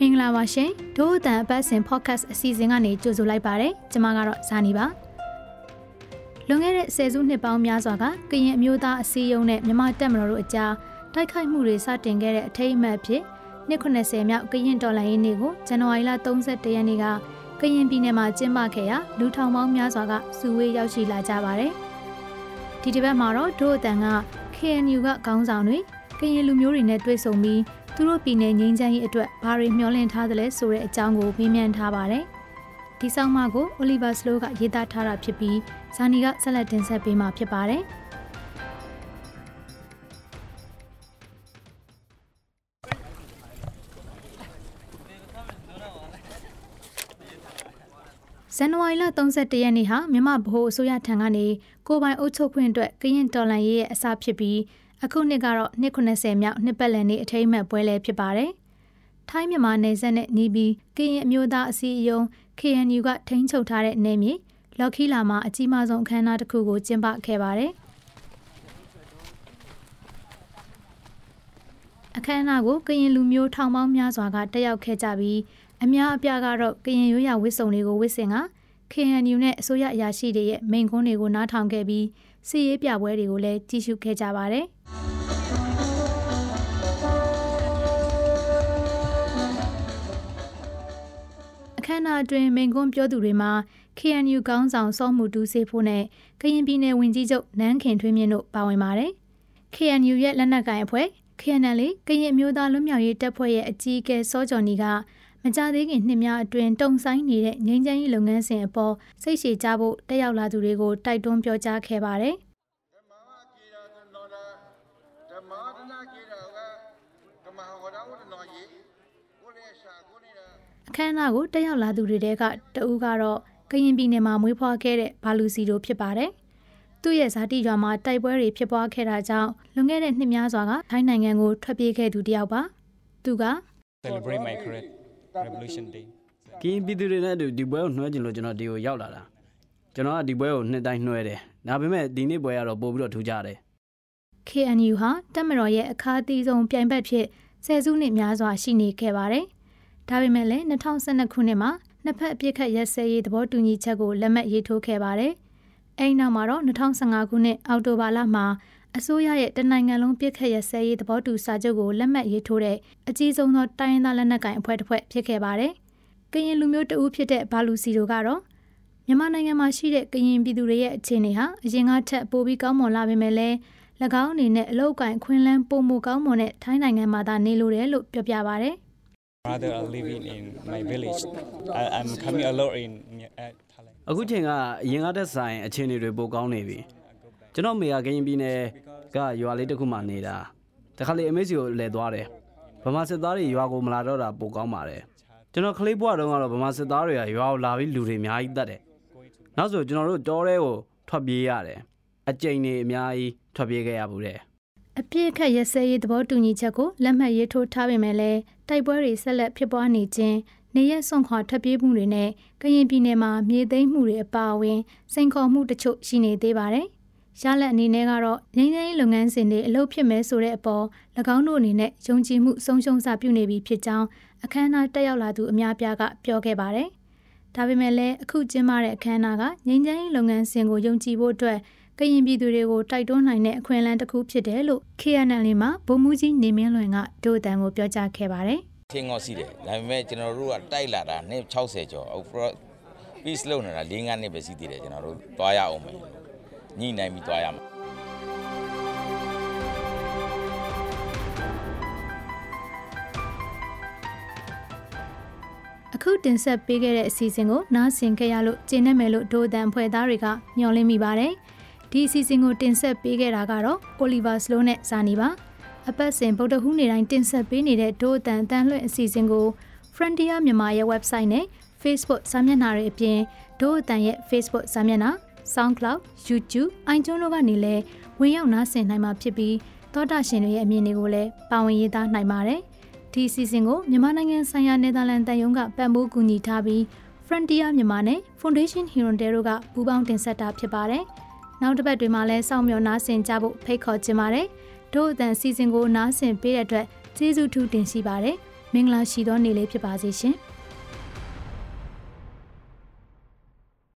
မင်္ဂလာပါရှင်ဒို့အတန်အပတ်စဉ် podcast အစီအစဉ်ကနေကြိုဆိုလိုက်ပါရစေကျွန်မကတော့ဇာနီပါလွန်ခဲ့တဲ့ဆယ်စုနှစ်ပေါင်းများစွာကကရင်အမျိုးသားအစည်းအရုံးနဲ့မြန်မာတပ်မတော်တို့အကြား တိုက်ခိုက်မှုတွေစတင်ခဲ့တဲ့အထိတ်အမှတ်ဖြစ်နှစ်90မြောက်ကရင်တော်လှန်ရေးနေ့ကိုဇန်နဝါရီလ31ရက်နေ့ကကရင်ပြည်နယ်မှာကျင်းပခဲ့ရာလူထောင်ပေါင်းများစွာကစုဝေးရောက်ရှိလာကြပါတယ်ဒီတစ်ပတ်မှာတော့ဒို့အတန်က KNU ကခေါင်းဆောင်တွေကရင်လူမျိုးတွေနဲ့တွေ့ဆုံပြီးသူတို့ပြည်နယ်ငင်းချမ်းရေးအတွက်ဘာတွေမျှော်လင့်ထားသလဲဆိုတဲ့အကြောင်းကိုမေးမြန်းထားပါတယ်။ဒီဆောင်မကို Oliver Slow ကရေးသားထားတာဖြစ်ပြီးဇာနီကဆက်လက်တင်ဆက်ပေးမှာဖြစ်ပါတယ်။ ဇန်နဝါရီလ31ရက်နေ့ဟာမြမဗဟိုအစိုးရထံကနေကိုပိုင်အုပ်ချုပ်ခွင့်အတွက်ကရင်တော်လန်ရေးရဲ့အစဖြစ်ပြီးအခုနှစ်ကတော့နှစ်90မြောက်နှစ်ပတ်လည်နေ့အထိမ်းအမှတ်ပွဲလည်းဖြစ်ပါတယ်။ထိုင်းမြန်မာနယ်စပ်နဲ့နီးပြီးကရင်အမျိုးသားအစည်းအရုံး KNU ကထိန်းချုပ်ထားတဲ့နယ်မြေလော်ခီလာမှာအကြီးမားဆုံးအခမ်းအနားတစ်ခုကိုကျင်းပခဲ့ပါတယ်။အခမ်းအနားကိုကရင်လူမျိုးထောင်ပေါင်းများစွာကတက်ရောက်ခဲ့ကြပြီး အများအပြားကတော့ကရင်ရိုးရာဝတ်စုံတွေကိုဝတ်ဆင်က KNU နဲ့အစိုးရအရာရှိတွေရဲ့မိန့်ခွန်းတွေကိုနားထောင်ခဲ့ပြီးစီရေးပြပွဲတွေကိုလည်းကြည့်ရှုခဲ့ကြပါတယ်။အခမ်းအနားအတွင်းမိန်ကွန်းပြောသူတွေမှာ KNU ကောင်းဆောင်စောမှုတူးစေဖို့နဲ့ကရင်ပြည်နယ်ဝင်ကြီးချုပ်နန်းခင်ထွေးမြင့်တို့ပါဝင်ပါတယ်။ KNU ရဲ့လက်နက်ကိုင်အဖွဲ့ KNL ကရင်မျိုးသားလွတ်မြောက်ရေးတပ်ဖွဲ့ရဲ့အကြီးအကဲစောကျော်နီက မကြသေးခင်နှစ်များအတွင်းတုံဆိုင်နေတဲ့ငင်းချမ်းရေးလုပ်ငန်းစဉ်အပေါ်စိတ်ရှည်ကြဖို့တက်ရောက်လာသူတွေကိုတိုက်တွန်းပြောကြားခဲ့ပါတယ်အခမ်းအနားကိုတက်ရောက်လာသူတွေတဲကတဦးကတော့ကရင်ပြည်နယ်မှာမွေးဖွားခဲ့တဲ့ဘာလူစီတို့ဖြစ်ပါတယ်။သူ့ရဲ့ဇာတိရွာမှာတိုက်ပွဲတွေဖြစ်ပွားခဲ့တာကြောင့်လွန်ခဲ့တဲ့နှစ်များစွာကထိုင်းနိုင်ငံကိုထွက်ပြေးခဲ့သူတယောက်ပါ။သူက celebrate my career revolution day ကင်းပြည်သူတွေနဲ့အတူဒီပွဲကိုနှွှဲကျင်လို့ကျွန်တော်ဒီကိုရောက်လာတာကျွန်တော်ကဒီပွဲကိုနှစ်တိုင်းနှွှဲတယ်ဒါပေမဲ့ဒီနေ့ပွဲကတော့ပို့ပြီးတော့ထူးခြားတယ် KNU ဟာတက်မတော်ရဲ့အခါအသီးဆုံးပြိုင်ဘက်ဖြစ်ဆယ်စုနှစ်များစွာရှိနေခဲ့ပါတယ်။ဒါပေမဲ့လည်း2012ခုနှစ်မှာနှစ်ဖက်အပြစ်ခတ်ရက်စဲရေးသဘောတူညီချက်ကိုလက်မှတ်ရေးထိုးခဲ့ပါတယ်။အဲဒီနောက်မှာတော့2015ခုနှစ်အောက်တိုဘာလမှာ အစိုးရရဲ့တနိုင်ငံလုံးပြစ်ခတ်ရစဲရေးသဘောတူစာချုပ်ကိုလက်မှတ်ရေးထိုးတဲ့အကြီးဆုံးသောတိုင်းရင်းသားလက်နက်ကိုင်အဖွဲ့တစ်ဖွဲ့ဖြစ်ခဲ့ပါတယ်။ကရင်လူမျိုးတဦးဖြစ်တဲ့ဘာလူစီတို့ကတော့မြန်မာနိုင်ငံမှာရှိတဲ့ကရင်ပြည်သူတွေရဲ့အခြေအနေဟာအရင်ကထက်ပိုပြီးကောင်းမွန်လာပေမဲ့လည်း၎င်းအနေနဲ့အလောက်ကိုင်ခွင်းလန်းပုံမှုကောင်းမွန်တဲ့ထိုင်းနိုင်ငံမှာသာနေလိုတယ်လို့ပြောပြပါဗျ။ rather are living in my village I, i'm coming a lot in uh, Thailand အခုချိန်ကအရင်ကတက်ဆိုင်အခြေအနေတွေပိုကောင်းနေပြီကျွန်တော်မေကကရင်ပြည်နယ် ကရွာလေးတစ်ခုမှနေတာတခါလေအမေစီကိုလဲသွားတယ်ဗမာစစ်သားတွေရွာကိုမလာတော့တာပိုကောင်းပါတယ်ကျွန်တော်ကလေးဘွားတုန်းကတော့ဗမာစစ်သားတွေကရွာကိုလာပြီးလူတွေအများကြီးတတ်တယ်နောက်ဆိုကျွန်တော်တို့တောထဲကိုထွက်ပြေးရတယ်အကြိမ်တွေအများကြီးထွက်ပြေးခဲ့ရဘူးတဲ့အပြစ်ခတ်ရစဲရေးသဘောတူညီချက်ကိုလက်မှတ်ရေးထိုးထားပေမဲ့လည်းတိုက်ပွဲတွေဆက်လက်ဖြစ်ပွားနေခြင်းနေရက်စွန့်ခွာထွက်ပြေးမှုတွေနဲ့ကရင်ပြည်နယ်မှာမြေသိမ်းမှုတွေအပါအဝင်စိန်ခေါ်မှုတချို့ရှိနေသေးပါတယ်။ ရလက်အနေနဲ့ကတော့ငင်းငင်းလုပ်ငန်းစဉ်တွေအလုပ်ဖြစ်မဲ့ဆိုတဲ့အပေါ်၎င်းတို့အနေနဲ့ယုံကြည်မှုဆုံးရှုံးစာပြုနေပြီဖြစ်ကြောင်းအခမ်းအနားတက်ရောက်လာသူအများပြားကပြောခဲ့ပါတယ်။ဒါပေမဲ့လည်းအခုကျင်းပတဲ့အခမ်းအနားကငင်းငင်းလုပ်ငန်းစဉ်ကိုယုံကြည်ဖို့အတွက်ကရင်ပြည်သူတွေကိုတိုက်တွန်းနိုင်တဲ့အခွင့်အလမ်းတစ်ခုဖြစ်တယ်လို့ KNL မှာဗိုလ်မှူးကြီးနေမင်းလွင်ကဒို့အတန်ကိုပြောကြားခဲ့ပါတယ်။ထင်းငေါ့စီတယ်ဒါပေမဲ့ကျွန်တော်တို့ကတိုက်လာတာနှစ်60ကျော်အခု peace လုပ်နေတာ၄၅နှစ်ပဲရှိသေးတယ်ကျွန်တော်တို့သွားရအောင်မယ် ညှိနိုင်ပြီးသွားရမှာအခုတင်ဆက်ပေးခဲ့တဲ့အစီအစဉ်ကိုနားဆင်ခဲ့ရလို့ကျေနပ်မယ်လို့ဒို့အတန်ဖွဲ့သားတွေကမျှော်လင့်မိပါတယ်။ဒီအစီအစဉ်ကိုတင်ဆက်ပေးခဲ့တာကတော့ Oliver Slow နဲ့ဇာနီပါ။အပတ်စဉ်ဗုဒ္ဓဟူးနေ့တိုင်းတင်ဆက်ပေးနေတဲ့ဒို့အတန်တန်လွှင့်အစီအစဉ်ကို Frontier မြန်မာရဲ့ website နဲ့ Facebook စာမျက်နှာတွေအပြင်ဒို့အတန်ရဲ့ Facebook စာမျက်နှာ SoundCloud, YouTube, iTunes တို့ကနေလည်းဝင်ရောက်နားဆင်နိုင်မှာဖြစ်ပြီးသောတာရှင်တွေရဲ့အမြင်တွေကိုလည်းပါဝင်ရေးသားနိုင်ပါတယ်။ဒီအစီအစဉ်ကိုမြန်မာနိုင်ငံဆိုင်ရာနယ်သာလန်တန်ယုံကပံ့ပိုးကူညီထားပြီး Frontier မြန်မာနဲ့ Foundation Hirondale တို့ကပူးပေါင်းတင်ဆက်တာဖြစ်ပါတယ်။နောက်တစ်ပတ်တွေမှာလည်းစောင့်မျှော်နားဆင်ကြဖို့ဖိတ်ခေါ်ချင်ပါတယ်။တို့အတန်အစီအစဉ်ကိုနားဆင်ပေးတဲ့အတွက်ကျေးဇူးထူးတင်ရှိပါတယ်။မင်္ဂလာရှိသောနေ့လေးဖြစ်ပါစေရှင်။